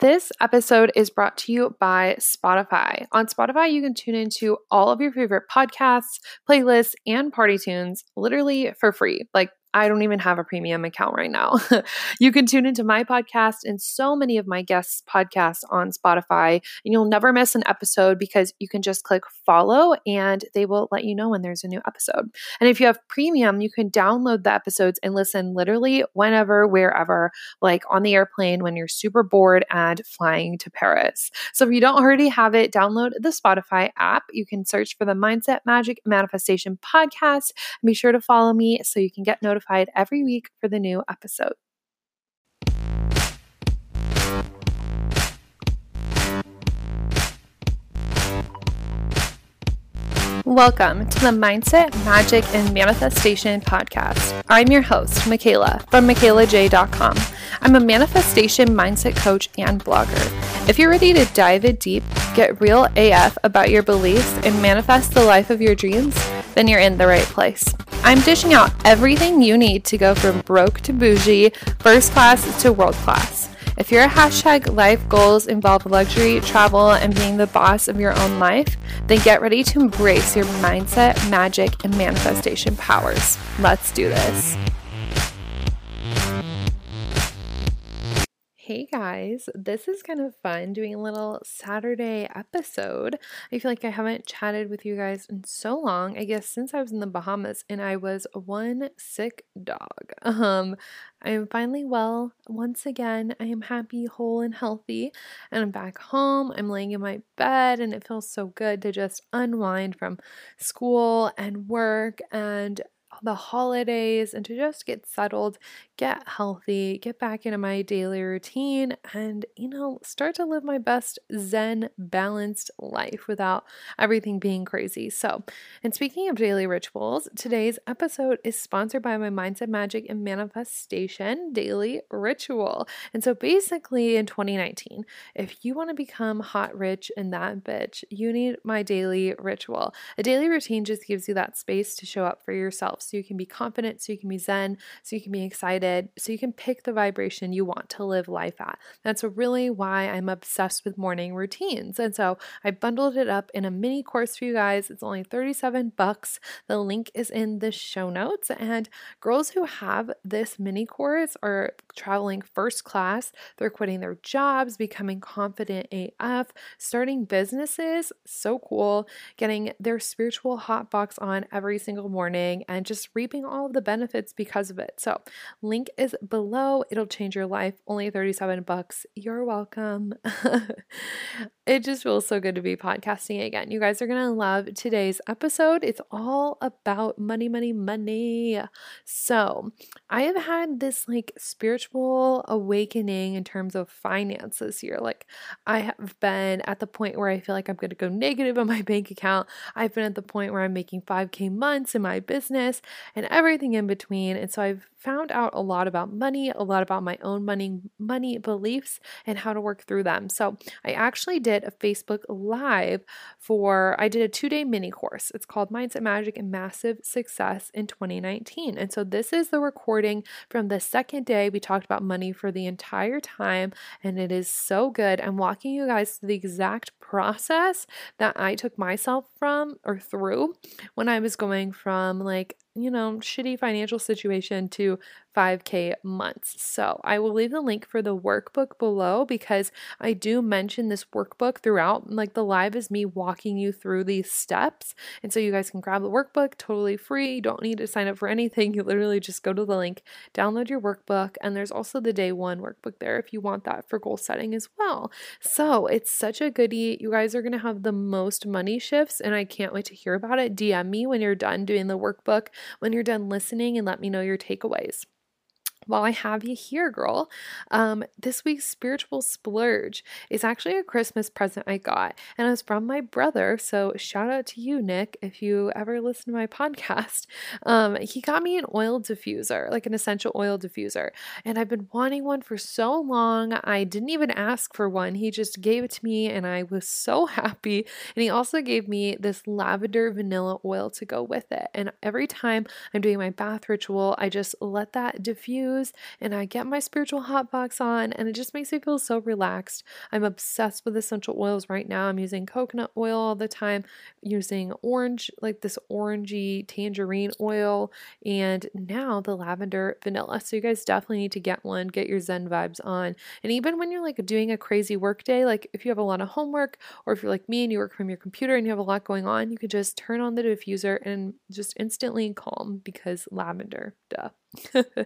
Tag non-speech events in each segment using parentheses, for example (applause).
This episode is brought to you by Spotify. On Spotify, you can tune into all of your favorite podcasts, playlists, and party tunes literally for free. Like I don't even have a premium account right now. (laughs) you can tune into my podcast and so many of my guests' podcasts on Spotify, and you'll never miss an episode because you can just click follow and they will let you know when there's a new episode. And if you have premium, you can download the episodes and listen literally whenever, wherever, like on the airplane when you're super bored and flying to Paris. So if you don't already have it, download the Spotify app. You can search for the Mindset Magic Manifestation podcast and be sure to follow me so you can get notified notified every week for the new episode. Welcome to the Mindset, Magic, and Manifestation podcast. I'm your host, Mikayla from MikaylaJai.com. I'm a manifestation mindset coach and blogger. If you're ready to dive in deep, get real AF about your beliefs, and manifest the life of your dreams, then you're in the right place. I'm dishing out everything you need to go from broke to bougie, first class to world class. If your hashtag life goals involve luxury, travel, and being the boss of your own life, then get ready to embrace your mindset, magic, and manifestation powers. Let's do this. Hey guys, this is kind of fun doing a little Saturday episode. I feel like I haven't chatted with you guys in so long. I guess since I was in the Bahamas and I was one sick dog. (laughs) Um, I am finally well once again. I am happy, whole, and healthy, and I'm back home. I'm laying in my bed, and it feels so good to just unwind from school and work and the holidays and to just get settled, get healthy, get back into my daily routine, and, you know, start to live my best Zen balanced life without everything being crazy. So, and speaking of daily rituals, today's episode is sponsored by my Mindset Magic and Manifestation Daily Ritual. And so, basically, in 2019, if you want to become hot, rich, and that bitch, you need my daily ritual. A daily routine just gives you that space to show up for yourself so you can be confident, so you can be zen, so you can be excited, so you can pick the vibration you want to live life at. That's really why I'm obsessed with morning routines. And so I bundled it up in a mini course for you guys. It's only 37 bucks. The link is in the show notes. And girls who have this mini course are traveling first class, they're quitting their jobs, becoming confident AF, starting businesses, so cool, getting their spiritual hot box on every single morning, and just reaping all of the benefits because of it. So, link is below. It'll change your life. Only 37 bucks. You're welcome. (laughs) it just feels so good to be podcasting again. You guys are going to love today's episode. It's all about money, money, money. So, I have had this like spiritual awakening in terms of finance this year. Like, I have been at the point where I feel like I'm going to go negative on my bank account. I've been at the point where I'm making 5K months in my business and everything in between. And so I've found out a lot about money, a lot about my own money money beliefs and how to work through them. So, I actually did a Facebook live for I did a 2-day mini course. It's called Mindset Magic and Massive Success in 2019. And so this is the recording from the second day we talked about money for the entire time and it is so good. I'm walking you guys through the exact process that I took myself from or through when I was going from like you know, shitty financial situation to 5K months. So I will leave the link for the workbook below because I do mention this workbook throughout. Like the live is me walking you through these steps. And so you guys can grab the workbook totally free. You don't need to sign up for anything. (laughs) You literally just go to the link, download your workbook, and there's also the day one workbook there if you want that for goal setting as well. So it's such a goodie. You guys are going to have the most money shifts, and I can't wait to hear about it. DM me when you're done doing the workbook, when you're done listening, and let me know your takeaways while I have you here, girl, um, this week's spiritual splurge is actually a Christmas present I got, and it was from my brother. So shout out to you, Nick, if you ever listen to my (laughs) podcast. Um, he got me an oil diffuser, like an essential oil diffuser, and I've been wanting one for so long. I didn't even ask for one; he just gave it to me, and I was so (laughs) happy. And he also gave me this lavender vanilla oil to go with it. And every time I'm doing my bath ritual, I just let that diffuse and I get my spiritual hot box on, and it just makes me feel so relaxed. I'm obsessed with essential oils right now. I'm using coconut oil all the time, using orange, like this orangey tangerine oil, and now the lavender vanilla. So, you guys definitely need to get one, get your Zen vibes on. And even when you're like doing a crazy work day, like if you have a lot of homework, or if you're like me and you work from your computer and you have a lot going on, you could just turn on the diffuser and just instantly calm because lavender, duh. (laughs)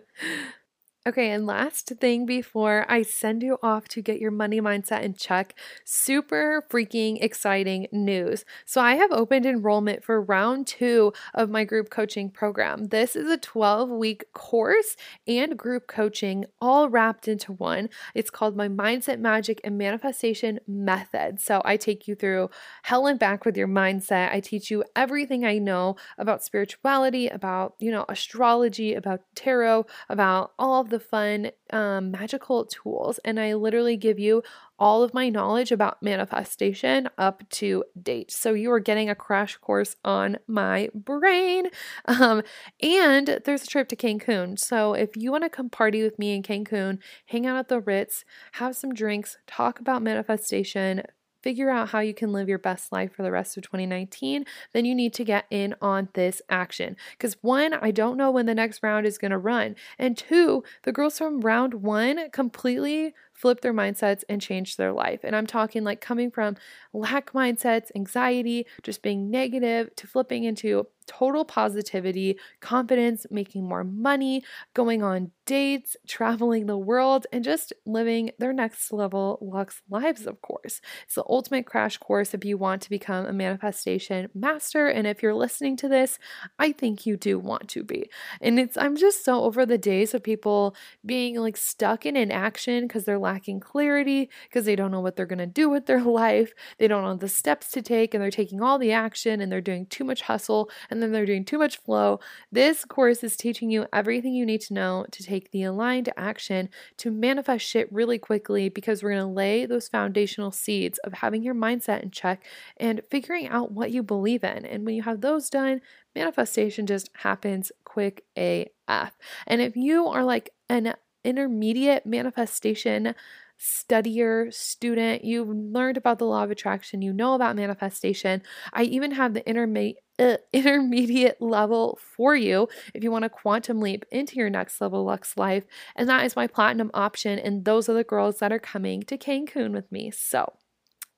Okay, and last thing before I send you off to get your money mindset in check, super freaking exciting news. So, I have opened enrollment for round two of my group coaching program. This is a 12 week course and group coaching all wrapped into one. It's called my Mindset Magic and Manifestation Method. So, I take you through hell and back with your mindset. I teach you everything I know about spirituality, about, you know, astrology, about tarot, about all of the fun um, magical tools. And I literally give you all of my knowledge about manifestation up to date. So you are getting a crash course on my brain. Um, and there's a trip to Cancun. So if you want to come party with me in Cancun, hang out at the Ritz, have some drinks, talk about manifestation, figure out how you can live your best life for the rest of 2019, then you need to get in on this action. Because one, I don't know when the next round is going to run. And two, the girls from round one completely flip their mindsets and change their life. And I'm talking like coming from lack mindsets, anxiety, just being negative to flipping into total positivity, confidence, making more money, going on dates, traveling the world, and just living their next level lux lives, of course. It's the ultimate crash course if you want to become a manifestation master. And if you're listening to this, I think you do want to be. And it's I'm just so over the days of people being like stuck in inaction because they're lacking clarity, because they don't know what they're gonna do with their (laughs) life, they don't know the steps to take, and they're taking all the action and they're doing too much hustle and then they're doing too much flow. This course is teaching you everything you need to know to take the aligned action to manifest shit really quickly because we're going to lay those foundational seeds of having your mindset in check and figuring out what you believe in. And when you have those done, manifestation just happens quick AF. And if you are like an intermediate manifestation studier, student, you've learned about the law of attraction, you know about manifestation. I even have the intermediate uh, (laughs) intermediate level for you if you want to quantum leap into your next level Lux life. And that is my platinum option. And those are the girls that are coming to Cancun with me. So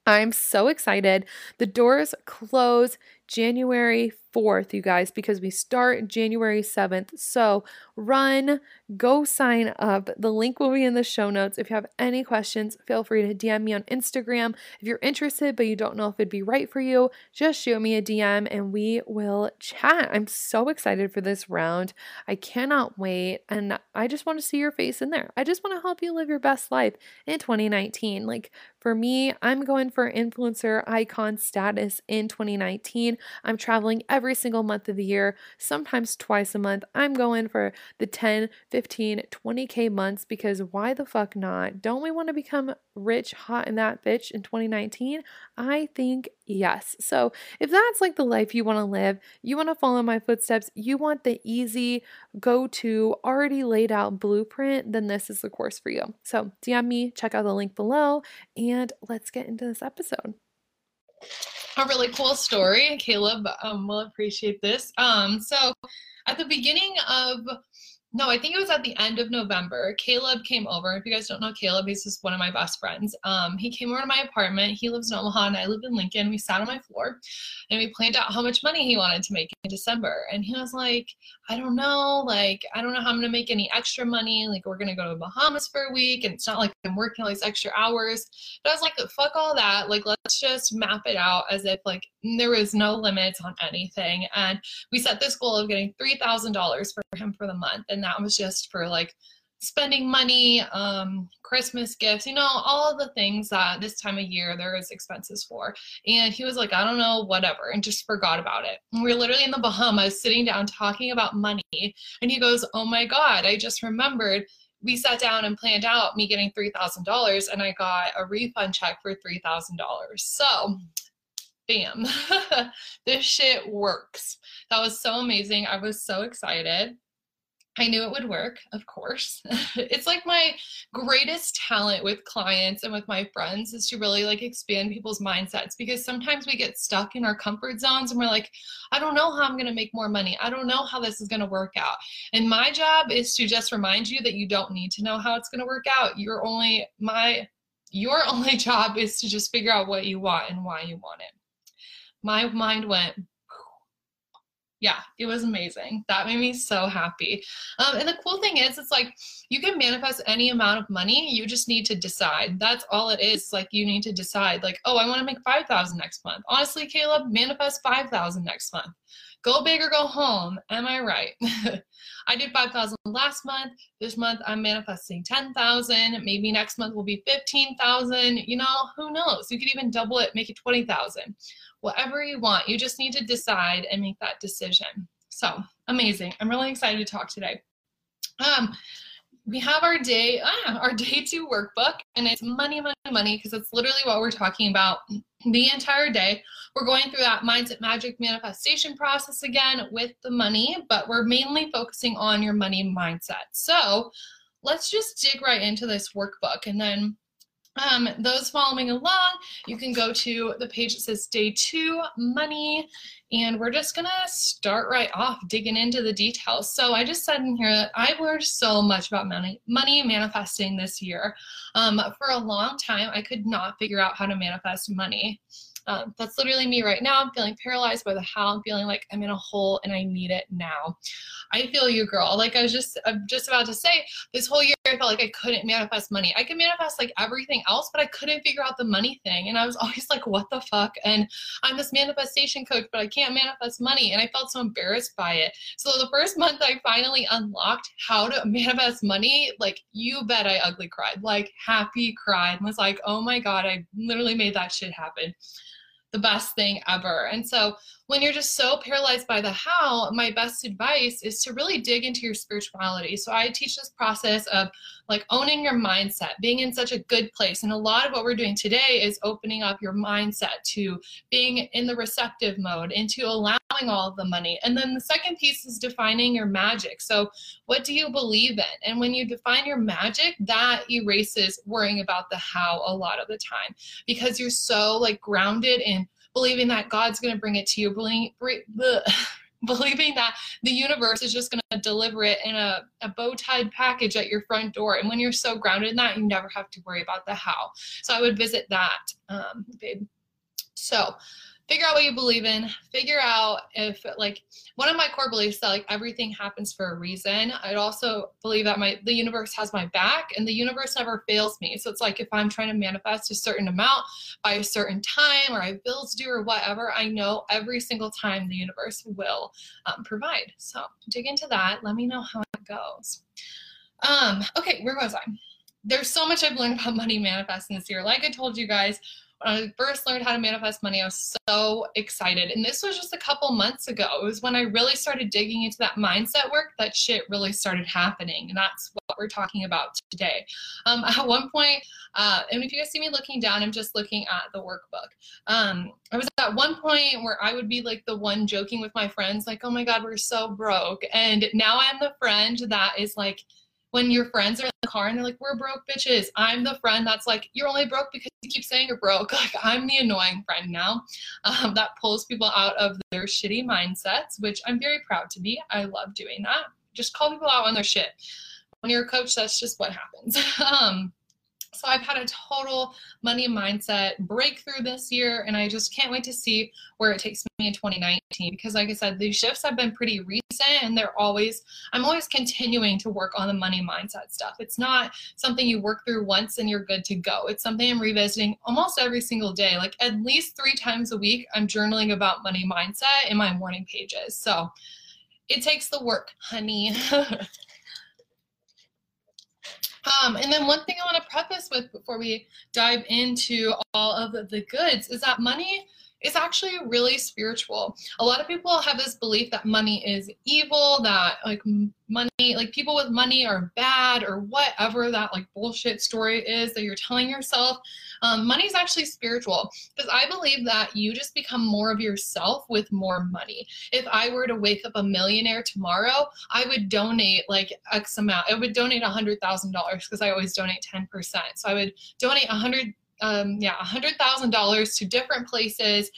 I'm so excited. The doors close January 4th, you guys, because we start January 7th. So run, go sign up. The link will be in the show notes. If you have any questions, feel free to DM me on Instagram. If you're interested, but you don't know if it'd be right for you, just shoot me a DM and we will chat. I'm so excited for this round. I cannot wait. And I just want to see your face in there. I just want to help you live your best life in 2019. Like for me, I'm going for influencer icon status in 2019. I'm traveling every single month of the year, sometimes twice a month. I'm going for the 10, 15, 20K months because why the fuck not? Don't we want to become rich, hot, and that bitch in 2019? I think yes. So if that's like the life you want to live, you want to follow my footsteps, you want the easy, go to, already laid out blueprint, then this is the course for you. So DM me, check out the link below, and let's get into this episode a really cool story. And Caleb um, will appreciate this. Um, so, at the beginning of no, I think it was at the end of November. Caleb came over. If you guys don't know Caleb, he's just one of my best friends. Um, he came over to my apartment. He lives in Omaha and I live in Lincoln. We sat on my floor and we planned out how much money he wanted to make in December. And he was like, I don't know. Like, I don't know how I'm going to make any extra money. Like, we're going to go to Bahamas for a week and it's not like I'm working all these extra hours. But I was like, fuck all that. Like, let's just map it out as if like there was no limits on anything. And we set this goal of getting $3,000 for him for the month. And that was just for like spending money, um, Christmas gifts, you know, all the things that this time of year there is expenses for. And he was like, I don't know, whatever, and just forgot about it. And we are literally in the Bahamas sitting down talking about money. And he goes, Oh my God, I just remembered we sat down and planned out me getting $3,000 and I got a refund check for $3,000. So, bam, (laughs) this shit works. That was so amazing. I was so excited. I knew it would work, of course. (laughs) it's like my greatest talent with clients and with my friends is to really like expand people's mindsets because sometimes we get stuck in our comfort zones and we're like, I don't know how I'm going to make more money. I don't know how this is going to work out. And my job is to just remind you that you don't need to know how it's going to work out. You're only my your (laughs) only job is to just figure out what you want and why you want it. My mind went yeah, it was amazing. That made me so happy. Um, and the cool thing is, it's like you can manifest any amount of money. You just need to decide. That's all it is. Like you need to decide. Like, oh, I want to make five thousand next month. Honestly, Caleb, manifest five thousand next month. Go big or go home. Am I right? (laughs) I did five thousand last month. This month I'm manifesting ten thousand. Maybe next month will be fifteen thousand. You know, who knows? You could even double it, make it twenty thousand whatever you want. You just need to decide and make that decision. So amazing. I'm really excited to talk today. Um, we have our day, ah, our (laughs) day two workbook, and it's money, money, money, because it's literally what we're talking about the entire day. We're going through that mindset magic manifestation process again with the money, but we're mainly focusing on your money mindset. So let's just dig right into this workbook and then um, those following along, you can go to the page that says day two, money, and we're just gonna start right off digging into the details. So I just said in here that I've learned so much about money, money manifesting this year. Um, for a long time, I could not figure out how to manifest money. Um, that's literally me right now. I'm feeling paralyzed by the how. I'm feeling like I'm in a hole and I need it now. I feel you, girl. Like I was just, I'm just about to say, this whole year I felt like I couldn't manifest money. I could manifest like everything else, but I couldn't figure out the money thing. And I was (laughs) always like, what the fuck? And I'm this manifestation coach, but I can't manifest money. And I felt so embarrassed by it. So the first month I finally unlocked how to manifest money, like you bet I ugly cried, like happy cried, was like, oh my God, I literally made that shit happen the best thing ever. And so when you're just so paralyzed by the how, my best advice is to really dig into your spirituality. So I teach this process of like owning your mindset, being in such a good place. And a lot of what we're doing today is opening up your mindset to being in the receptive mode, into allowing all of the money. And then the second piece is defining your magic. So what do you believe in? And when you define your magic, that erases worrying about the how a lot of the time because you're so like grounded in believing that God's going to bring it to you, believing, (laughs) believing that the universe is just going to deliver it in a, a bow tied package at your front door. And when you're so grounded in that, you never have to worry about the how. So I would visit that, um, babe. So, figure out what you believe in figure out if like one of my core beliefs that like everything happens for a reason. I also believe that my the universe has my back and the universe never fails me. So it's like if i'm trying to manifest a certain amount by a certain time or i have bills due or whatever i know every single time the universe will um, provide. So dig into that. Let me know how it goes. Um okay where was i? There's so much I've learned about money manifesting this year. Like I told you guys, when I first learned how to manifest money, I was so excited. And this was just a couple months ago. It was when I really started digging into that mindset work that shit really started happening. And that's what we're talking about today. Um, (laughs) at one point, uh, and if you guys see me looking down, I'm just looking at the workbook. Um, I was at one point where I would be like the one joking with my friends, like, oh my God, we're so broke. And now I'm the friend that is like, when your friends are in the car and they're like, we're broke bitches. I'm the friend that's like, you're only broke because you keep saying you're broke. (laughs) Like, I'm the annoying friend now um, that pulls people out of their shitty mindsets, which I'm very proud to be. I love doing that. Just call people out on their shit. When you're a coach, that's just what happens. (laughs) um, so I've had a total money mindset breakthrough this year, and I just can't wait to see where it takes me in 2019. Because, like I said, these shifts have been pretty recent, and they're always, I'm always continuing to work on the money mindset stuff. It's not something you work through once and you're good to go. It's something I'm revisiting almost every single day. Like at least three times a week, I'm journaling about money mindset in my morning pages. So it takes the work, honey. (laughs) Um, and then one thing I want to preface with before we dive into all of the goods is that money is actually really spiritual. A lot of people have this belief that money is evil, that like money, like people with money are bad or whatever that like bullshit story is that you're telling yourself. Um, money is actually spiritual because I believe that you just become more of yourself with more money. If I were to wake up a millionaire tomorrow, I would donate like X amount. I would donate a hundred thousand dollars because I always donate ten percent. So I would donate a hundred um, yeah, $100,000 to different places.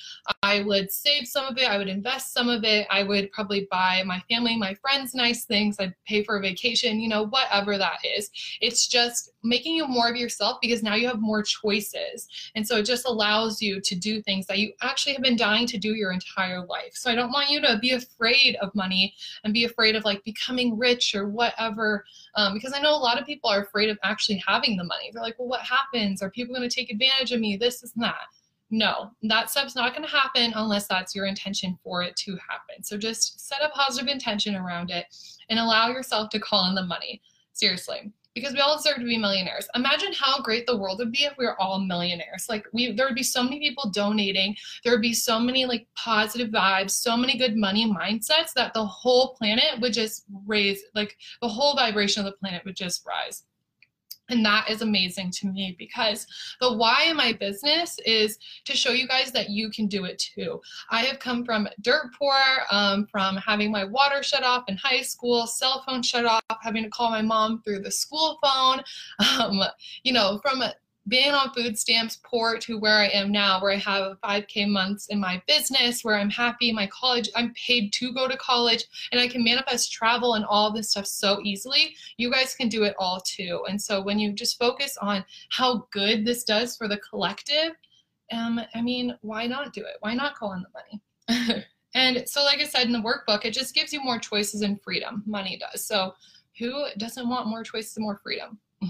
I would save some of it. I would invest some of it. I would probably buy my family, my friends nice things. I'd pay for a vacation, you know, whatever that is. It's just making you more of yourself because now you have more choices. And so it just allows you to do things that you actually have been dying to do your entire life. So I don't want you to be afraid of money and be afraid of like becoming rich or whatever. Um, because I know a lot of people are afraid of actually having the money. They're like, well, what happens? Are people going to take advantage of me? This is that. No, that stuff's not going to happen unless that's your intention for it to happen. So just set a positive intention around it and allow yourself to call in the money. Seriously because we all deserve to be millionaires. Imagine how great the world would be if we were all millionaires. Like we there would be so many people donating, there would be so many like positive vibes, so many good money mindsets that the whole planet would just raise like the whole vibration of the planet would just rise. And that is amazing to me because the why in my business is to show you guys that you can do it too. I have come from dirt poor, um, from having my water shut off in high school, cell phone shut off, having to call my mom through the school phone, (laughs) um, you know, from being on food stamps poor to where I am now, where I have 5K months in my business, where I'm happy, my college, I'm paid to go to college, and I can manifest travel and all this stuff so easily. You guys can do it all too. And so when you just focus on how good this does for the collective, um, I mean, why not do it? Why not call in the money? (laughs) and so, like I said in the workbook, it just gives you more choices and freedom. Money does. So, who doesn't want more choices and more freedom? (laughs)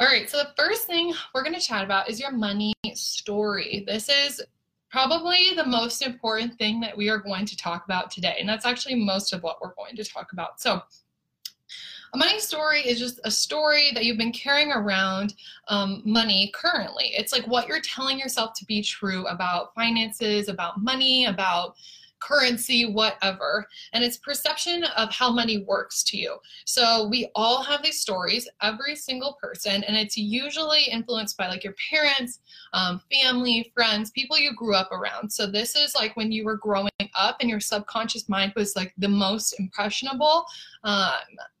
All right, so the first thing we're going to chat about is your money story. This is probably the most important thing that we are going to talk about today, and that's actually most of what we're going to talk about. So, a money story is just a story that you've been carrying around um, money currently. It's like what you're telling yourself to be true about finances, about money, about currency, whatever. And it's perception of how money works to you. So we all have these stories, every single person, and it's usually influenced by like your parents, um, family, friends, people you grew up around. So this is like when you were growing up and your subconscious mind was like the most impressionable. Um,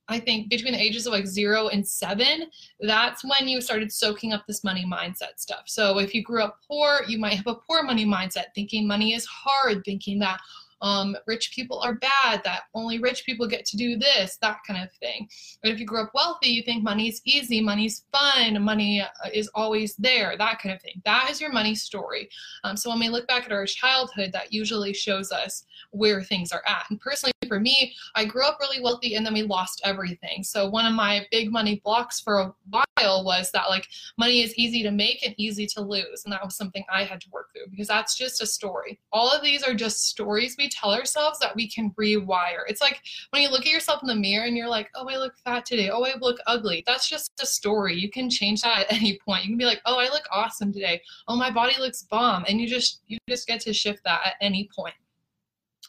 I think between the ages of like zero and seven, that's when you started soaking up this money mindset stuff. So if you grew up poor, you might have a poor money mindset, thinking money is hard, thinking that um, rich people are bad, that only rich people get to do this, that kind of thing. But if you grow up wealthy, you think money's easy, money's fun, money uh, is always there, that kind of thing. That is your money story. Um, so when we look back at our childhood, that usually shows us where things are at. And personally, for me, I grew up really wealthy and then we lost everything. So one of my big money blocks for a while was that like money is easy to make and easy to lose. And that was something I had to work through because that's just a story. All of these are just stories we tell ourselves that we can rewire. It's like when you look at yourself in the mirror and you're like, oh, I look fat today. Oh, I look ugly. That's just a story. You can change that at any point. You can be like, oh, I look awesome today. Oh, my body looks bomb. And you just you just get to shift that at any point.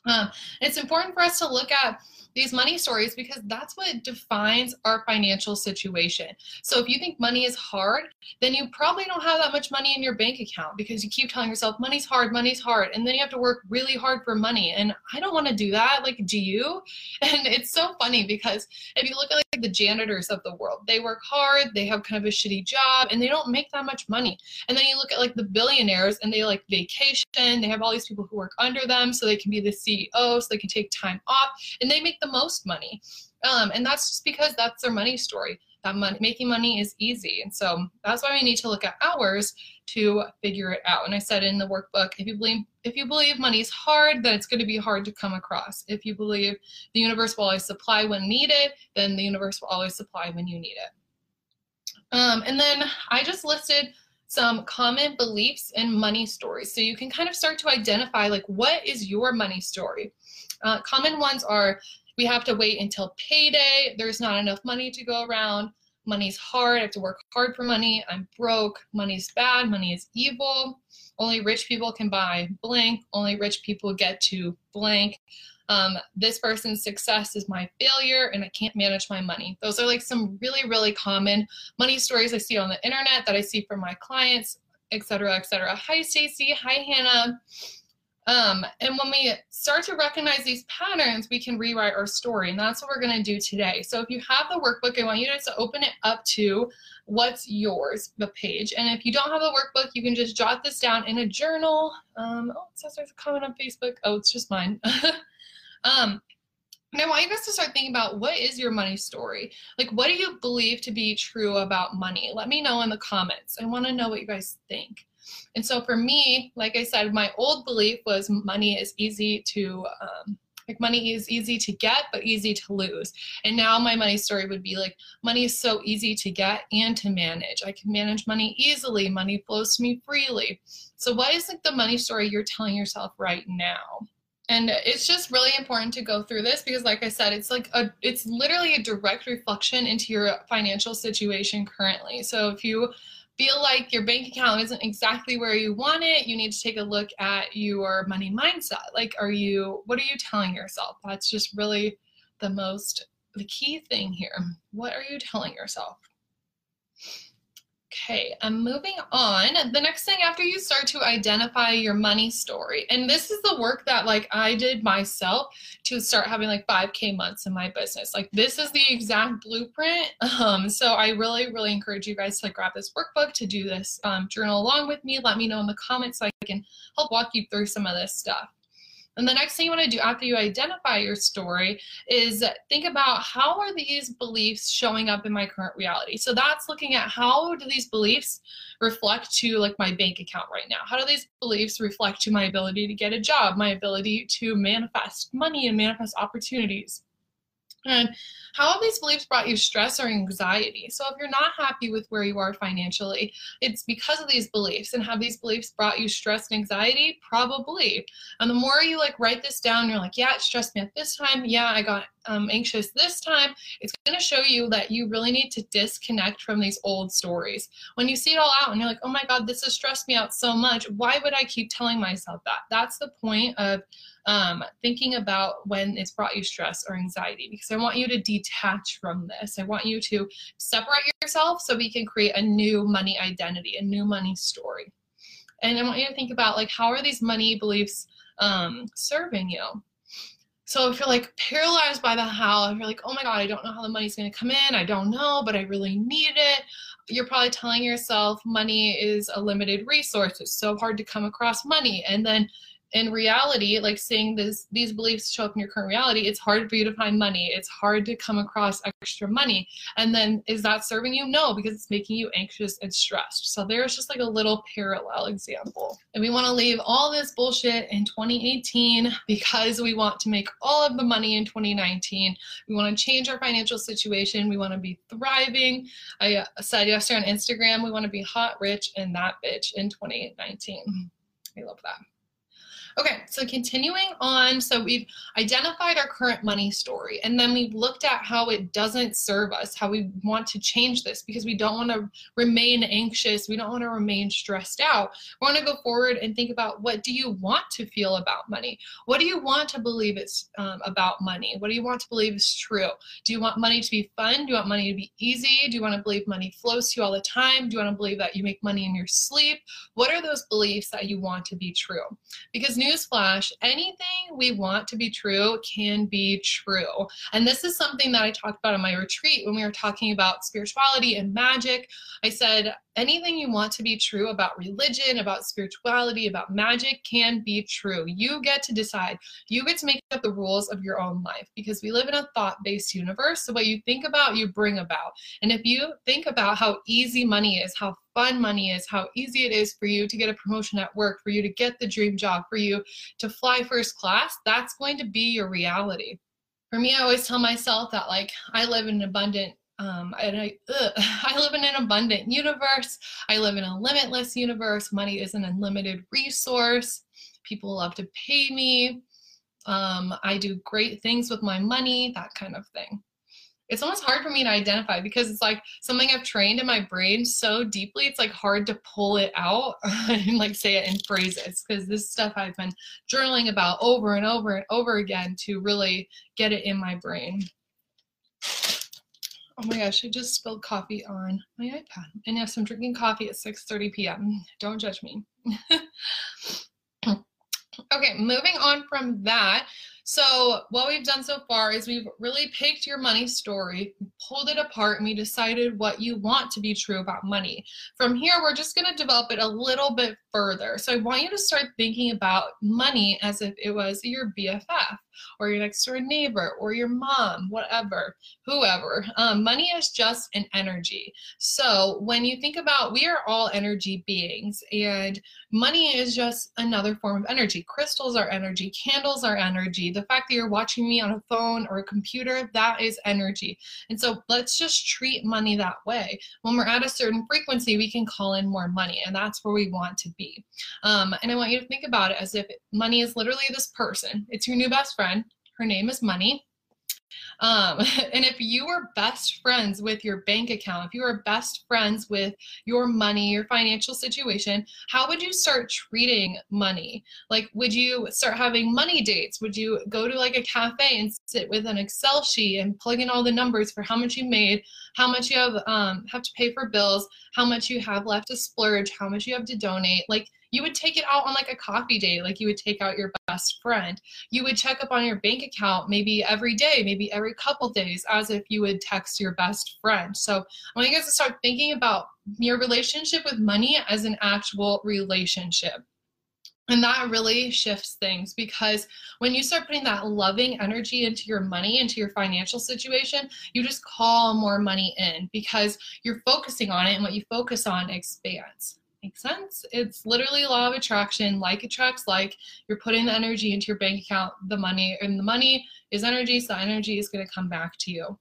Um, it's important for us to look at these money stories because that's what defines our financial situation. So if you think money is hard, then you probably don't have that much money in your bank account because you keep telling yourself money's hard, money's hard, and then you have to work really hard for money. And I don't want to do that. Like, do you? (laughs) And it's so funny because if you look at like the janitors of the world, they work hard, they have kind of a shitty job, and they don't make that much money. And then you look at like the billionaires and they like vacation, they have all these people who work under them so they can be the CEO, so they can take time off, and they make the most money. Um, and that's just because that's their money story. That money, making money is easy. And so that's why we need to look at hours to figure it out. And I said in the workbook, if you believe if you believe money's hard, then it's going to be hard to come across. If you believe the universe will always supply when needed, then the universe will always supply when you need it. Um, and then I just listed some common beliefs and money stories. So you can kind of start to identify like what is your money story. Uh, common ones are we have to wait until payday, there's not enough money to go around, money's hard. I have to work hard for money. I'm broke. Money's bad. Money is evil. Only rich people can buy blank. Only rich people get to blank. Um, this person's success is my failure and I can't manage my money. Those are like some really, really common money stories I see on the internet that I see from my clients, et cetera, et cetera. Hi, Stacy. Hi, Hannah. Um, and when we start to recognize these patterns, we can rewrite our story. And that's what we're going to do today. So if you have the workbook, I want you to open it up to what's yours, the page. And if you don't have the workbook, you can just jot this down in a journal. Um, oh, it says there's a comment on Facebook. Oh, it's just mine. (laughs) um, and I want you guys to start thinking about what is your money story? Like, what do you believe to be true about money? Let me know in the comments. I want to know what you guys think. And so for me, like I said, my old belief was money is easy to, um, like money is easy to get, but easy to lose. And now my money story would be like, money is so easy to get and to manage. I can manage money easily. Money flows to me freely. So what is like the money story you're telling yourself right now? and it's just really important to go through this because like i said it's like a it's literally a direct reflection into your financial situation currently so if you feel like your bank account isn't exactly where you want it, you need to take a look at your money mindset. Like, are you, what are you telling yourself? That's just really the most, the key thing here. What are you telling yourself? Okay, I'm moving on. The next thing after you start to identify your money story, and this is the work that like I did myself to start having like 5K months in my business. Like this is the exact blueprint. Um, so I really, really encourage you guys to grab this workbook to do this um, journal along with me. Let me know in the comments so I can help walk you through some of this stuff. And the next thing you want to do after you identify your story is think about how are these beliefs showing up in my current reality. So that's looking at how do these beliefs reflect to like my bank account right now? How do these beliefs reflect to my ability to get a job, my ability to manifest money and manifest opportunities? And how have these beliefs brought you stress or anxiety? So if you're not happy with where you are financially, it's because of these beliefs. And have these beliefs brought you stress and anxiety? Probably. And the more you like write this down, you're like, yeah, it stressed me at this time. Yeah, I got um, anxious this time. It's going to show you that you really need to disconnect from these old stories. When you see it all out and you're like, oh my God, this has stressed me out so much. Why would I keep telling myself that? That's the point of um, thinking about when it's brought you stress or anxiety because I want you to detach from this. I want you to separate yourself so we can create a new money identity, a new money story. And I want you to think about like how are these money beliefs um, serving you? So if you're like paralyzed by the how, if you're like, oh my God, I don't know how the money's to come in, I don't know, but I really need it. You're probably telling yourself money is a limited resource. It's so hard to come across money. And then in reality, like seeing this these beliefs show up in your current reality, it's hard for you to find money. It's hard to come across extra money. And then is that serving you? No, because it's making you anxious and stressed. So there's just like a little parallel example. And we want to leave all this bullshit in 2018 because we want to make all of the money in 2019. We want to change our financial situation. We want to be thriving. I uh, said yesterday on Instagram, we want to be hot, rich, and that bitch in 2019. I love that. Okay, so continuing on, so we've identified our current money story, and then we've looked at how it doesn't serve us, how we want to change this because we don't want to remain anxious, we don't want to remain stressed out. We want to go forward and think about what do you want to feel about money? What do you want to believe it's um, about money? What do you want to believe is true? Do you want money to be fun? Do you want money to be easy? Do you want to believe money flows to you all the time? Do you want to believe that you make money in your sleep? What are those beliefs that you want to be true? Because newsflash, anything we want to be true can be true. And this is something that I talked about in my retreat when we were talking about spirituality and magic. I said, anything you want to be true about religion, about spirituality, about magic can be true. You get to decide. You get to make up the rules of your own life because we live in a thought based universe. So, what you think about, you bring about. And if you think about how easy money is, how fun money is, how easy it is for you to get a promotion at work, for you to get the dream job, for you to fly first class, that's going to be your reality. For me, I always tell myself that, like, I live in an abundant um, and I, ugh, (laughs) I live in an abundant universe. I live in a limitless universe. Money is an unlimited resource. People love to pay me. Um, I do great things with my money, that kind of thing. It's almost hard for me to identify because it's like something I've trained in my brain so deeply. It's like hard to pull it out (laughs) and like say it in phrases because this stuff I've been journaling about over and over and over again to really get it in my brain. Oh my gosh, I just spilled coffee on my iPad. And yes, I'm drinking coffee at 6:30 p.m. Don't judge me. (laughs) okay, moving on from that. So, what we've done so far is we've really picked your money story, pulled it apart, and we decided what you want to be true about money. From here, we're just going to develop it a little bit further. So, I want you to start thinking about money as if it was your BFF or your next door neighbor or your mom, whatever, whoever. Um, money is just an energy. So when you think about, we are all energy beings, and money is just another form of energy. Crystals are energy, candles are energy. The fact that you're watching me on a phone or a computer, that is energy. And so let's just treat money that way. When we're at a certain frequency, we can call in more money, and that's where we want to be. Um, and I want you to think about it as if money is literally this person. It's your new best friend. Her name is Money. Um, (laughs) and if you were best friends with your bank account, if you were best friends with your money, your financial situation, how would you start treating money? Like, would you start having money dates? Would you go to like a cafe and sit with an Excel sheet and plug in all the numbers for how much you made, how much you have um, have to pay for bills, how much you have left to splurge, how much you have to donate? Like, you would take it out on like a coffee date, like you would take out your best friend. You would check up on your bank account maybe every day, maybe every couple days, as if you would text your best friend. So I want you guys to start thinking about your relationship with money as an actual relationship. And that really shifts things because when you start putting that loving energy into your money, into your financial situation, you just call more money in because you're focusing on it and what you focus on expands. Sense? It's literally law of attraction. Like attracts like. You're putting the energy into your bank account, the money, and the money is energy, so energy is going to come back to you.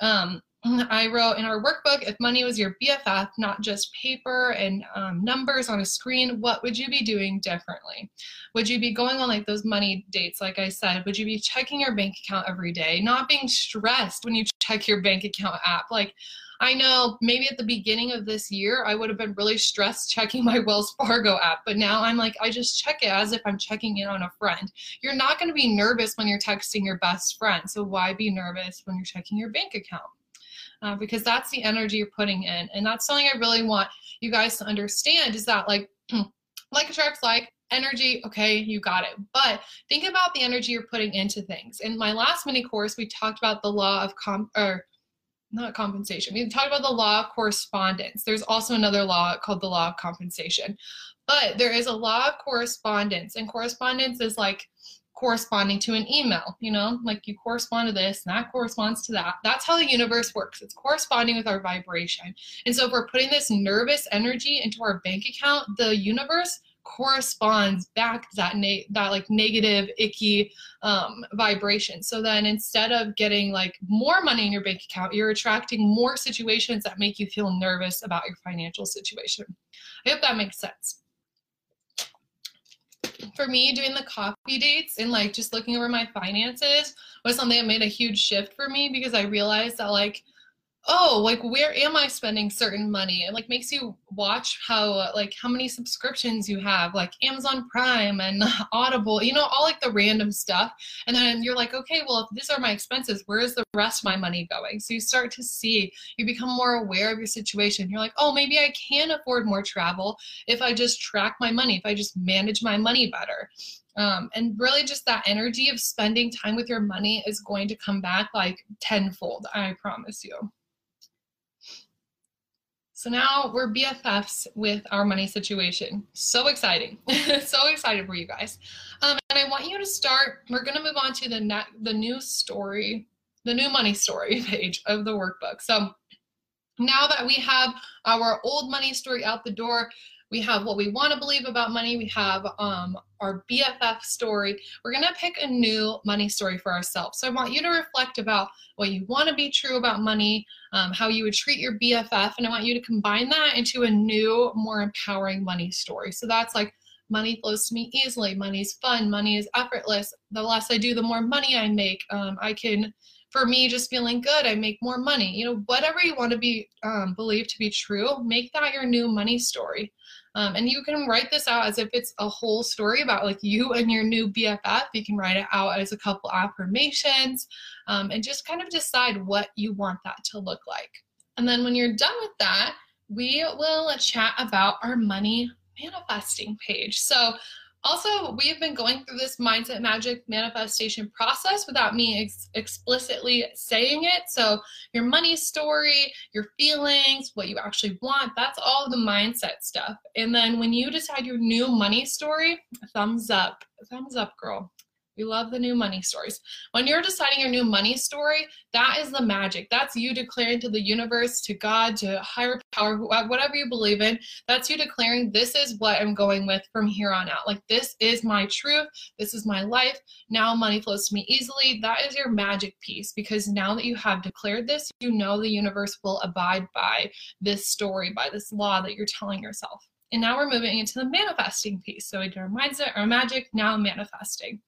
Um, I wrote in our workbook if money was your BFF, not just paper and um, numbers on a screen, what would you be doing differently? Would you be going on like those money dates, like I said? Would you be checking your bank account every day, not being stressed when you check your bank account app? Like, I know maybe at the beginning of this year, I would have been really stressed (laughs) checking my Wells Fargo app, but now I'm like, I just check it as if I'm checking in on a friend. You're not going to be nervous when you're texting your best friend. So why be nervous when you're checking your bank account? Uh, because that's the energy you're putting in. And that's something I really want you guys to understand is that, like, (clears throat) like attracts like, energy, okay, you got it. But think about the energy you're putting into things. In my last mini course, we talked about the law of comp or not compensation. We talked about the law of correspondence. There's also another law called the law of compensation. But there is a law of correspondence, and correspondence is like corresponding to an email, you know, like you correspond to this and that corresponds to that. That's how the universe works. It's corresponding with our vibration. And so if we're putting this nervous energy into our bank account, the universe corresponds back to that na- that like negative icky um, vibration. So then instead of getting like more money in your bank account you're attracting more situations that make you feel nervous about your financial situation. I hope that makes sense. For me doing the coffee dates and like just looking over my finances was something that made a huge shift for me because i realized that like oh like where am i spending certain money it like makes you watch how like how many subscriptions you have like amazon prime and (laughs) audible you know all like the random stuff and then you're like okay well if these are my expenses where is the rest of my money going so you start to see you become more aware of your situation you're like oh maybe i can afford more travel if i just track my money if i just manage my money better um, and really, just that energy of spending time with your money is going to come back like tenfold. I promise you. So now we're BFFs with our money situation. So exciting. (laughs) so excited for you guys. Um, and I want you to start, we're going to move on to the, net, the new story, the new money story (laughs) page of the workbook. So now that we have our old money story out the door, we have what we want to believe about money. We have um, our BFF story. We're going to pick a new money story for ourselves. So I want you to reflect about what you want to be true about money, um, how you would treat your BFF, and I want you to combine that into a new, more empowering money story. So that's like money flows to me easily, money's fun, money is effortless. The less I do, the more money I make. Um, I can For me, just feeling good, I make more money. You know, whatever you want to be um, believed to be true, make that your new money story. Um, and you can write this out as if it's a whole story about like you and your new BFF. You can write it out as a couple affirmations um, and just kind of decide what you want that to look like. And then when you're done with that, we will chat about our money manifesting page. So also, we have been going through this mindset magic manifestation process without me ex- explicitly saying it. So, your money story, your feelings, what you actually want, that's all the mindset stuff. And then when you decide your new money story, thumbs up, thumbs up, girl. We love the new money stories. When you're deciding your new money story, that is the magic. That's you declaring to the universe, to God, to higher power, whatever you believe in. That's you declaring, this is what I'm going with from here on out. Like, this is my truth. This is my life. Now money flows to me easily. That is your magic piece because now that you have declared this, you know the universe will abide by this story, by this law that you're telling yourself. And now we're moving into the manifesting piece. So we did our mindset, our magic, now manifesting.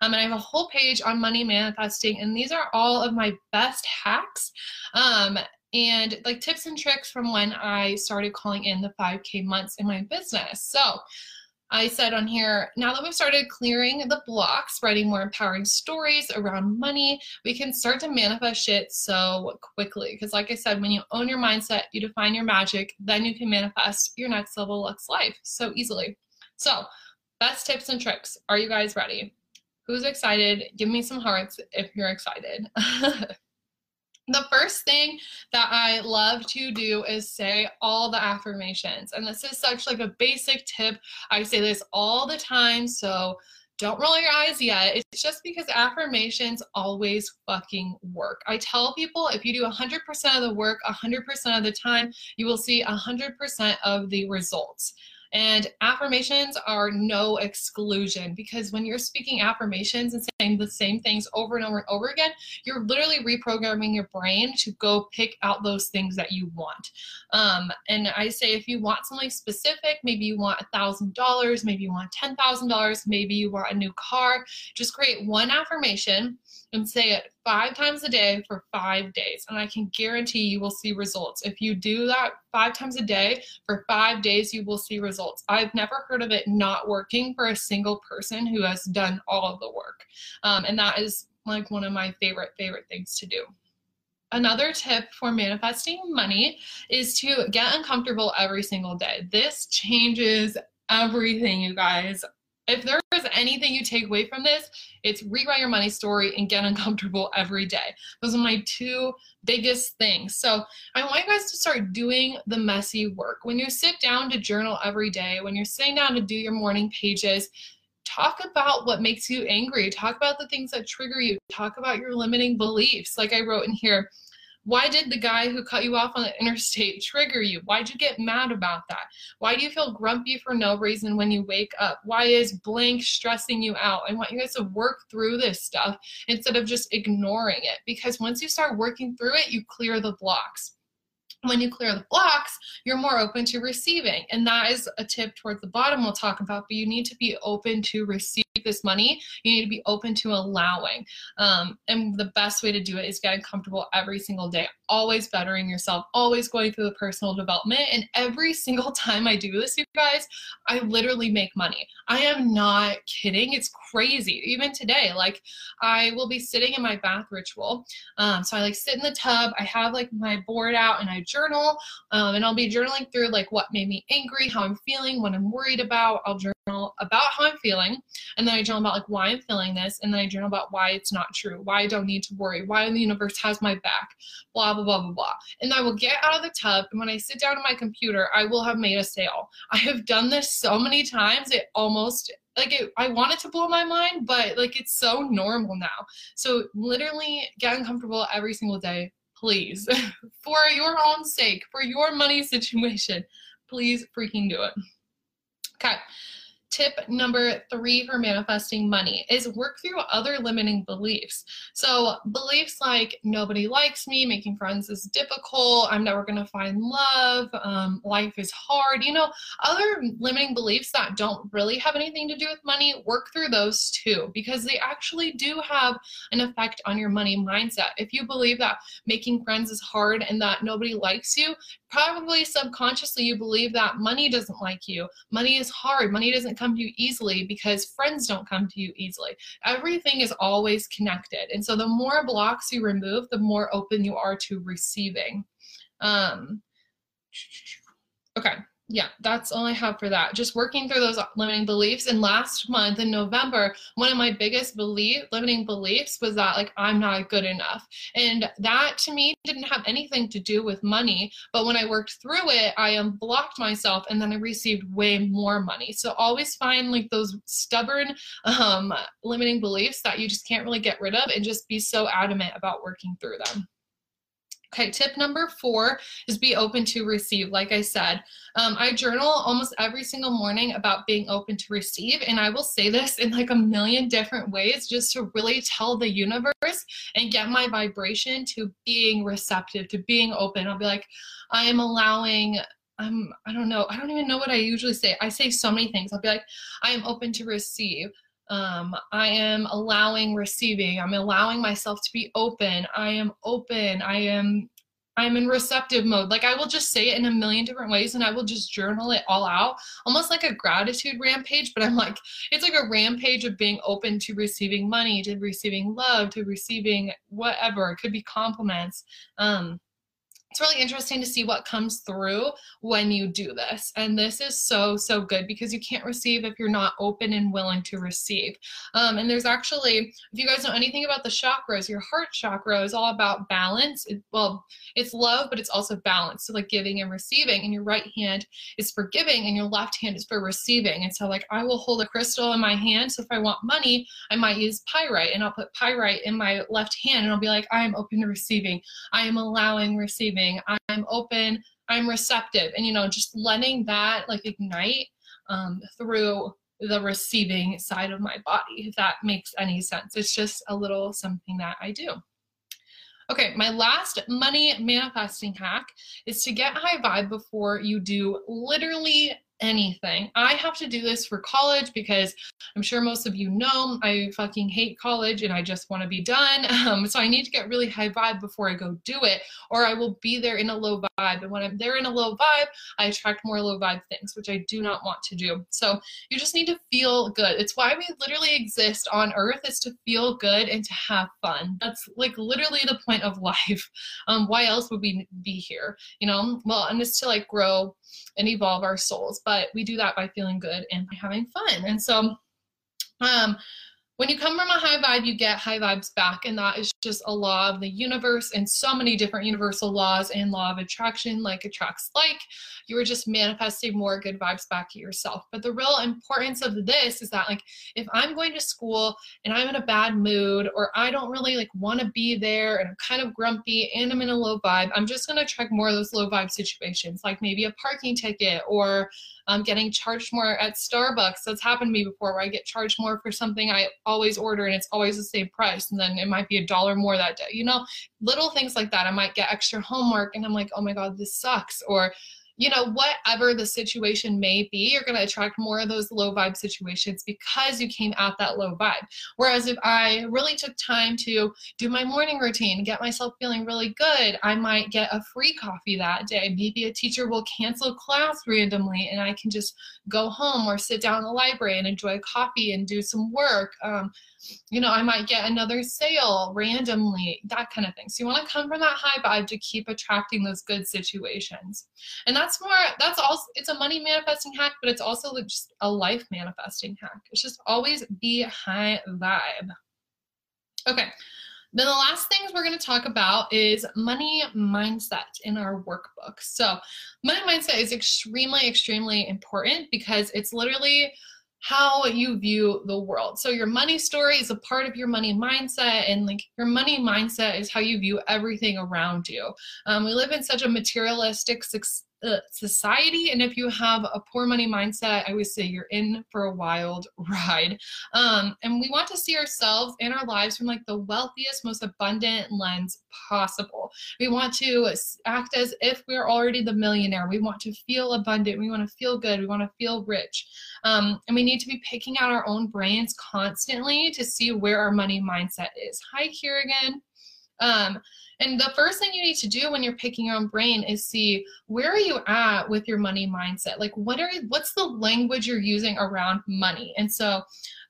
Um, and I have a whole page on money manifesting, and these are all of my best hacks. Um, and like tips and tricks from when I started calling in the 5K months in my business. So I said on here, now that we've started clearing the blocks, writing more empowering stories around money, we can start to manifest shit so quickly. Because, like I said, when you own your mindset, you define your magic, then you can manifest your next level Lux life so easily. So, best tips and tricks. Are you guys ready? Who's excited? Give me some hearts if you're excited. (laughs) the first thing that I love to do is say all the affirmations. And this is such like a basic tip. I say this all the time, so don't roll your eyes yet. It's just because affirmations always fucking work. I tell people if you do 100% of the work 100% of the time, you will see 100% of the results. And affirmations are no exclusion because when you're speaking affirmations and saying the same things over and over and over again, you're literally reprogramming your brain to go pick out those things that you want. Um, and I say if you want something specific, maybe you want a $1,000, maybe you want $10,000, maybe you want a new car, just create one affirmation and say it five times a day for five days. And I can guarantee you will see results. If you do that five times a day for five days, you will see results. I've never heard of it not working for a single person who has done all of the work. Um, and that is like one of my favorite, favorite things to do. Another tip for manifesting money is to get uncomfortable every single day. This changes everything, you guys if there is anything you take away from this, it's rewrite your money story and get uncomfortable every day. Those are my two biggest things. So I want you guys to start doing the messy work. When you sit down to journal every day, when you're sitting down to do your morning pages, talk about what makes you angry. Talk about the things that trigger you. Talk about your limiting beliefs. Like I wrote in here, why did the guy who cut you off on the interstate (laughs) trigger you? Why'd you get mad about that? Why do you feel grumpy for no reason when you wake up? Why is blank stressing you out? I want you guys to work through this stuff instead of just ignoring it because once you start working through it, you clear the blocks when you clear the blocks, you're more open to receiving. And that is a tip towards the bottom we'll talk about, but you need to be open to receive this money, you need to be open to allowing. Um, and the best way to do it is getting comfortable every single day, always bettering yourself, always going through the personal development. And every single (laughs) time I do this, you guys, I literally make money. I am not kidding. It's crazy. Even today, like I will be sitting in my bath ritual. Um, so I like sit in the tub. I have like my board out and I journal. Um, and I'll be journaling through like what made me angry, how I'm feeling, what I'm worried about. I'll journal about how I'm feeling. And then I journal about like why I'm feeling this, and then I journal about why it's not true, why I don't need to worry, why the universe has my back, blah blah blah blah blah. And I will get out of the tub, and when I sit down at my computer, I will have made a sale. I have done this so many times, it almost like it, I want it to blow my mind, but like it's so normal now. So literally get uncomfortable every single day, please, (laughs) for your own sake, for your money situation, please freaking do it. Okay. Tip number three for manifesting money is work through other limiting beliefs. So, beliefs like nobody likes me, making friends is difficult, I'm never going to find love, um, life is hard, you know, other limiting beliefs that don't really have anything to do with money, work through those too, because they actually do have an effect on your money mindset. If you believe that making friends is hard and that nobody likes you, probably subconsciously you believe that money doesn't like you. Money is hard. Money doesn't come to you easily because friends don't come to you easily. Everything is always connected. And so the more blocks you remove, the more open you are to receiving. Um, okay yeah, that's all I have for that. Just working through those limiting beliefs. And last month in November, one of my biggest belief limiting beliefs was that like I'm not good enough. And that to me didn't have anything to do with money. But when I worked through it, I unblocked myself and then I received way more money. So always find like those stubborn um, limiting beliefs that you just can't really get rid of and just be so adamant about working through them. Okay, tip number four is be open to receive. Like I said, um, I journal almost every single morning about being open to receive. And I will say this in like a million different ways just to really tell the universe and get my vibration to being receptive, to being open. I'll be like, I am allowing I'm I don't know. I don't even know what I usually say. I say so many things. I'll be like, I am open to receive. Um, I am allowing receiving. I'm allowing myself to be open. I am open. I am I'm in receptive mode. Like I will just say it in a million different ways and I will just journal it all out, almost like a gratitude rampage. But I'm like, it's like a rampage of being open to receiving money, to receiving love, to receiving whatever. It could be compliments. Um, it's really interesting to see what comes through when you do this. And this is so, so good because you can't receive if you're not open and willing to receive. Um, and there's actually, if you guys know anything about the chakras, your heart chakra is all about balance. It, well, it's love, but it's also balance. So, like giving and receiving. And your right hand is for giving, and your left hand is for receiving. And so, like, I will hold a crystal in my hand. So, if I want money, I might use pyrite, and I'll put pyrite in my left hand, and I'll be like, I am open to receiving. I am allowing receiving i'm open i'm receptive. And you know just letting that like ignite um, through the receiving side of my body if that makes any sense. It's just a little something that i do. Okay, my last money manifesting hack is to get high vibe before you do literally anything. I have to do this for college because I'm sure most of you know I fucking hate college and I just want to be done. (laughs) Um, so I need to get really high vibe before I go do it, or I will be there in a low vibe. And when I'm there in a low vibe, I attract more low vibe things, which I do not want to do. So you just need to feel good. It's why we literally exist on earth is to feel good and to have fun. That's like literally the point of (laughs) life. Um, why else would we be here? You know, well, and it's to like grow and evolve our souls. But we do that by feeling good and by having fun. And so, um, when you come from a high vibe, you get high vibes back, and that is just a law of the universe and so many different universal laws and law of attraction, like attracts like. You were just manifesting more good vibes back to yourself. But the real importance of this is that, like, if I'm going to school and I'm in a bad mood, or I don't really like want to be there, and I'm kind of grumpy and I'm in a low vibe, I'm just gonna attract more of those low vibe situations, like maybe a parking ticket or um, getting charged more at Starbucks. That's happened to me before where I get charged more for something I always order and it's always the same price. And then it might be a dollar more that day. You know, little things like that. I might get extra homework and I'm like, oh my God, this sucks. Or you know, whatever the situation may be, you're going to attract more of those low vibe situations because you came out that low vibe. Whereas if I really took time to do my morning routine, get myself feeling really good, I might get a free coffee that day. Maybe a teacher will cancel class randomly and I can just go home or sit down in the library and enjoy coffee and do some work. Um, you know, I might get another sale randomly, that kind of thing. So you want to come from that high vibe to keep attracting those good situations. And that's more, that's also, it's a money manifesting hack, but it's also just a life manifesting hack. It's just always be high vibe. Okay. Then the last things we're going to talk about is money mindset in our workbook. So, money mindset is extremely, extremely important because it's literally how you view the world. So your money story is a part of your money mindset, and like your money mindset is how you view everything around you. Um, we live in such a materialistic society. And if you have a poor money mindset, I would say you're in for a wild (laughs) ride. Um, and we want to see ourselves and our lives from like the wealthiest, most abundant lens possible. We want to act as if we're already the millionaire. We want to feel abundant. We want to feel good. We want to feel rich. Um, and we need to be picking out our own brains constantly to see where our money mindset is. Hi, Kiergan. Um, and the first thing you need to do when you're picking your own brain is see where are you at with your money mindset? Like what are what's the language you're using around money? And so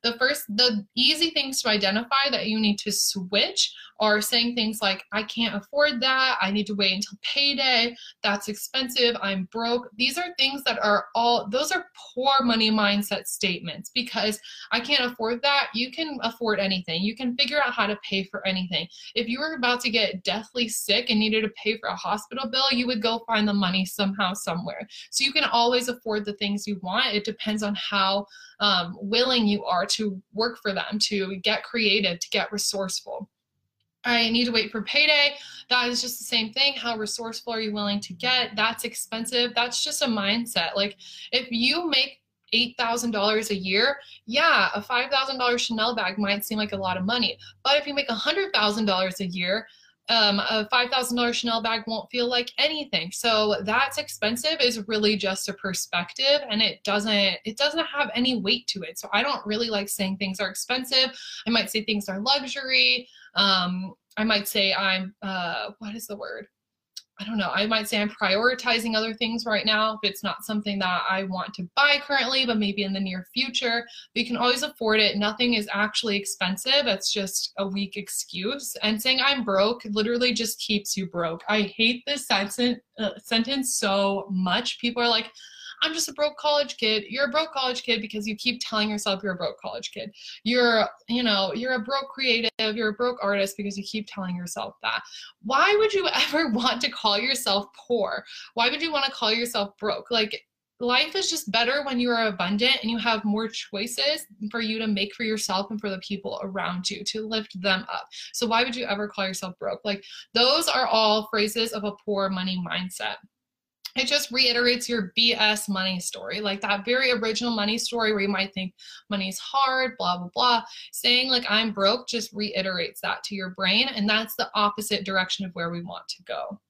the first the easy things to identify that you need to switch are saying things like i can't afford that. I need to wait until payday. That's expensive. I'm broke. These are things that are all those are poor money mindset statements because i can't afford that. You can afford anything. You can figure out how to pay for anything. If you were about to get deathly sick and needed to pay for a hospital bill you would go find the money somehow somewhere. So you can always afford the things you want. It depends on how um, willing you are to work for them, to get creative, to get resourceful. I need to wait for payday. That is just the same thing. How resourceful are you willing to get? That's expensive. That's just a mindset. Like if you make $8,000 a year, yeah, a $5,000 Chanel bag might seem like a lot of money. But if you make $100,000 a year, um, a $5,000 Chanel bag won't feel like anything. So that's expensive is really just a perspective and it doesn't, it doesn't have any weight to it. So I don't really like saying things are expensive. I might say things are luxury. Um, I might say I'm, uh, what is the word? I don't know, I might say I'm prioritizing other things right now if it's not something that I want to buy currently, but maybe in the near future. But you can always afford it. Nothing is actually expensive. It's just a weak excuse. And saying I'm broke literally just keeps you broke. I hate this sentence, uh, sentence so much. People are like, I'm just a broke college kid. You're a broke college kid because you keep telling yourself you're a broke college kid. You're, you know, you're a broke creative, you're a broke artist because you keep telling yourself that. Why would you (laughs) ever want to call yourself poor? Why would you want to call yourself broke? Like, life is just better when you are abundant and you have more choices for you to make for yourself and for the people around you to lift them up. So why would you ever call yourself broke? Like those are all phrases of a poor money mindset it just reiterates your BS money story, like that very original money story where you might think money's hard, blah, blah, blah. Saying like I'm broke just reiterates that to your brain. And that's the opposite direction of where we want to go.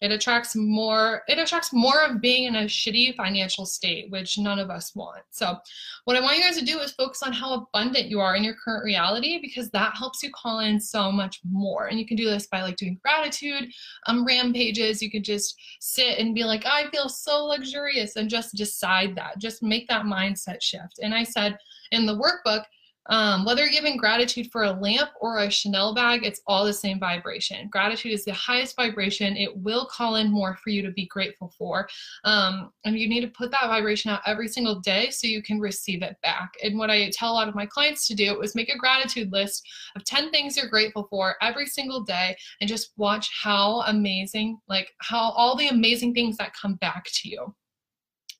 It attracts more, it attracts more of being in a shitty financial state, which none of us want. So what I want you guys to do is focus on how abundant you are in your current reality because that helps you call in so much more. And you can do this by like doing gratitude um, rampages. You could just sit and be like, I feel so luxurious and just decide that. Just make that mindset shift. And I said in the workbook, um, whether giving gratitude for a lamp or a Chanel bag, it's all the same vibration. Gratitude is the highest vibration. It will call in more for you to be grateful for. Um, and you need to put that vibration out every single day so you can receive it back. And what I tell a lot of my clients to do is make a gratitude list of 10 things you're grateful for every single day and just watch how amazing, like how all the amazing things that come back to you.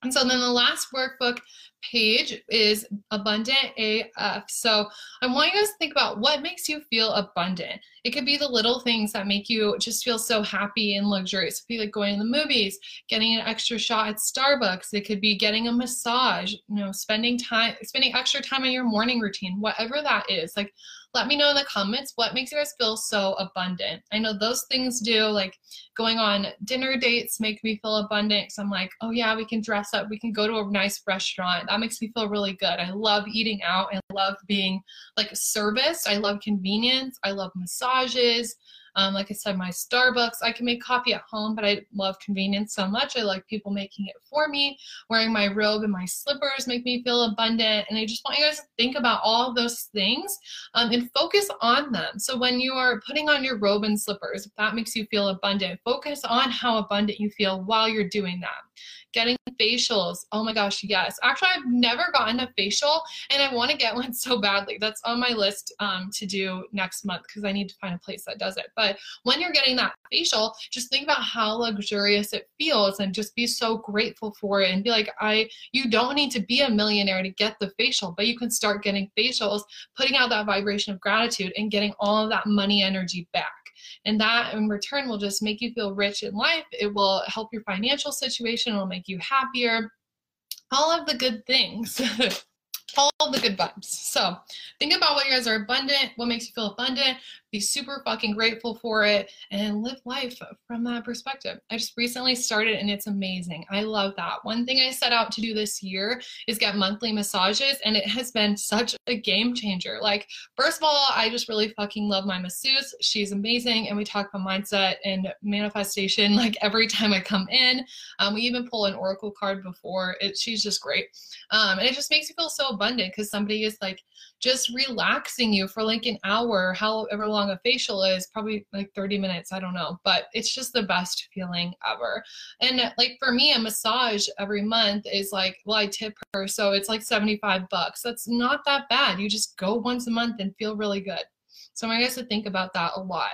And so then the last workbook page is abundant AF. So I want you guys to think about what makes you feel abundant. It could be the little things that make you just feel so happy and luxurious. It could be like going to the movies, getting an extra shot at Starbucks. It could be getting a massage, you know, spending time, spending extra time in your morning routine, whatever that is. Like let me know in the comments what makes you guys feel so abundant. I know those things do, like going on dinner dates make me feel abundant because I'm like, oh yeah, we can dress up, we can go to a nice restaurant. That makes me feel really good. I love eating out. I love being like serviced. I love convenience. I love massages. Um, like I said, my Starbucks, I can make coffee at home, but I love convenience so much. I like people making it for me. Wearing my robe and my slippers make me feel abundant. And I just want you guys to think about all those things um, and focus on them. So when you are putting on your robe and slippers, if that makes you feel abundant, focus on how abundant you feel while you're doing that getting facials. Oh my gosh, yes. Actually, I've never gotten a facial and I want to get one (laughs) so badly. That's on my list um, to do next month because I need to find a place that does it. But when you're getting that facial, just think about how luxurious it feels and just be so grateful for it and be like, I, you don't need to be a millionaire to get the facial, but you can start getting facials, putting out that vibration of gratitude and getting all of that money energy back. And that in return will just make you feel rich in life. It will help your financial situation, it will make you happier. All of the good things. (laughs) all the good vibes. So think about what you guys are abundant, what makes you feel abundant, be super fucking grateful for it, and live life from that perspective. I just recently started and it's amazing. I love that. One thing I set out to do this year is get monthly massages, and it has been such a game changer. Like, first of all, I just really fucking love my masseuse. She's amazing, and we talk about mindset and manifestation (laughs) like every time I come in. Um, we even pull an oracle card before. It, she's just great. Um, and it just makes you feel so abundant because somebody is like just relaxing you for like an hour, however long a facial is, probably like 30 minutes, I don't know, but it's just the best feeling ever. And like for me, a massage every month is like, well, I tip her, so it's like 75 bucks. That's not that bad. You just go once a month and feel really good. So I guys to think about that a lot.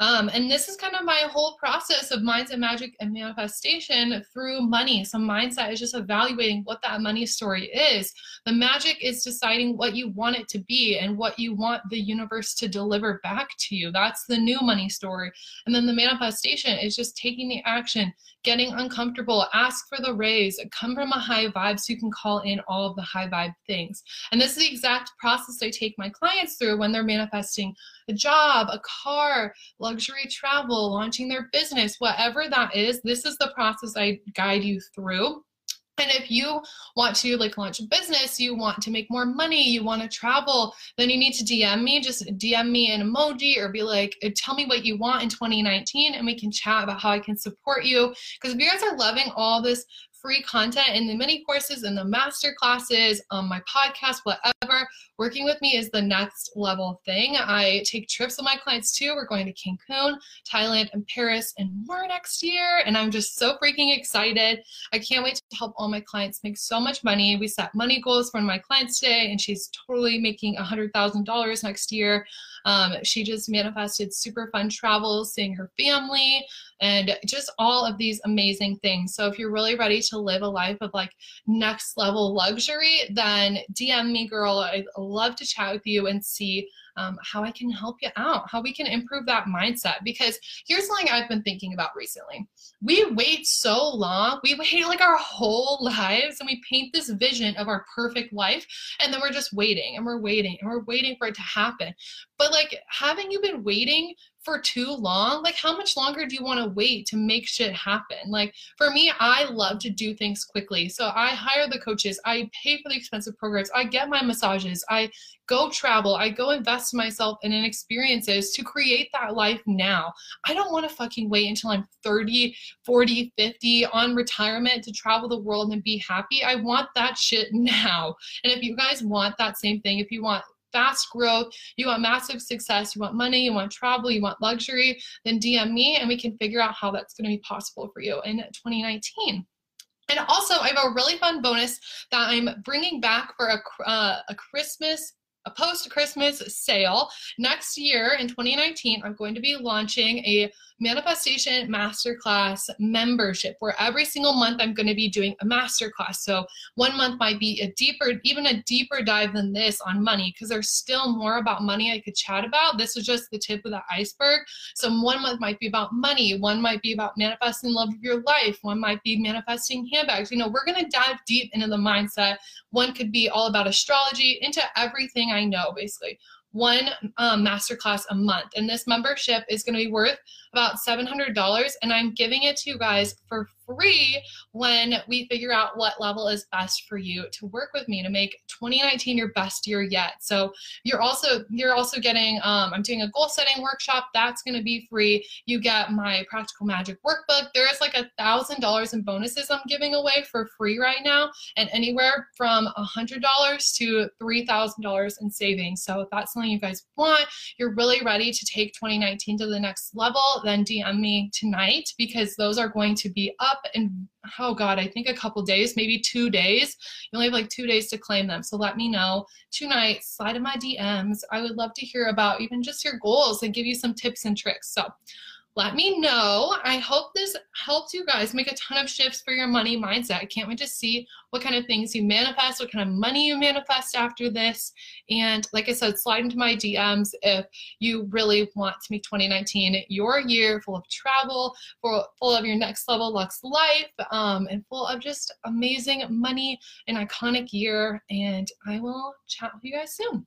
Um, and this is kind of my whole process of mindset, magic, and manifestation through money. So, mindset is just evaluating what that money story is. The magic is deciding what you want it to be and what you want the universe to deliver back to you. That's the new money story. And then the manifestation is just taking the action, getting uncomfortable, ask for the raise, come from a high vibe so you can call in all of the high vibe things. And this is the exact process I take my clients through when they're manifesting a job, a car, luxury travel, launching their business, whatever that is, this is the process I guide you through. And if you want to like launch a business, you want to make more money, you want to travel, then you need to DM me. Just DM me an emoji or be like, uh, tell me what you want in 2019 and we can chat about how I can support you. Because if you guys are loving all this free content in the mini courses and the master classes, um, my podcast, whatever. Working with me is the next level thing. I take trips with my clients too. We're going to Cancun, Thailand, and Paris and more next year. And I'm just so freaking excited. I can't wait to help all my clients make so much money. We set money goals for my clients today, and she's totally making $100,000 next year. Um, she just manifested super fun travels, seeing her family, and just all of these amazing things. So if you're really ready to live a life of like next level luxury, then DM me, girl. I'd love to chat with you and see um, how I can help you out, how we can improve that mindset. Because here's something I've been thinking about recently. We wait so long, we wait like our whole (laughs) lives, and we paint this vision of our perfect life, and then we're just waiting and we're waiting and we're waiting for it to happen. But like, haven't you been waiting for too long, like how much longer do you want to wait to make shit happen? Like for me, I love to do things quickly. So I hire the coaches, I pay for the expensive programs, I get my massages, I go travel, I go invest myself in experiences to create that life now. I don't want to fucking wait until I'm 30, 40, 50 on retirement to travel the world and be happy. I want that shit (laughs) now. And if you guys want that same thing, if you want fast growth, you want massive success, you want money, you want travel, you want luxury, then DM me and we can figure out how that's going to be possible for you in 2019. And also, I have a really fun bonus that I'm bringing back for a, uh, a Christmas a post Christmas sale. Next year in 2019, I'm going to be launching a manifestation masterclass membership where every single month I'm going to be doing a masterclass. So one month might be a deeper, even a deeper dive than this on money because there's still more about money I could chat about. This is just the tip of the iceberg. So one month might be about money, one might be about manifesting love of your life, one might be manifesting handbags. You know, we're going to dive deep into the mindset. One could be all about astrology, into everything I know, basically one um, masterclass a month. And this membership is going to be worth about $700. And I'm giving it to you guys for free when we figure out what level is best for you to work with me to make 2019 your best year yet. So you're also you're also getting um, I'm doing a goal setting workshop that's going to be free. You get my practical magic workbook. There is like a thousand dollars in bonuses I'm giving away for free right now, and anywhere from a hundred dollars to three thousand dollars in savings. So if that's something you guys want, you're really ready to take 2019 to the next level, then DM me tonight because those are going to be up up in oh god i think a couple days maybe two days. You only have like two days to claim them so let me know. Tonight slide in my dms i would love to hear about even just your goals and give you some tips and tricks. So let me know. I hope this helps you guys make a ton of shifts for your money mindset. I can't wait to see what kind of things you manifest, what kind of money you manifest after this. And like I said, slide into my DMs if you really want to make 2019 your year full of travel, full, full of your next level Lux life, um, and full of just amazing money, an iconic year. And I will chat with you guys soon.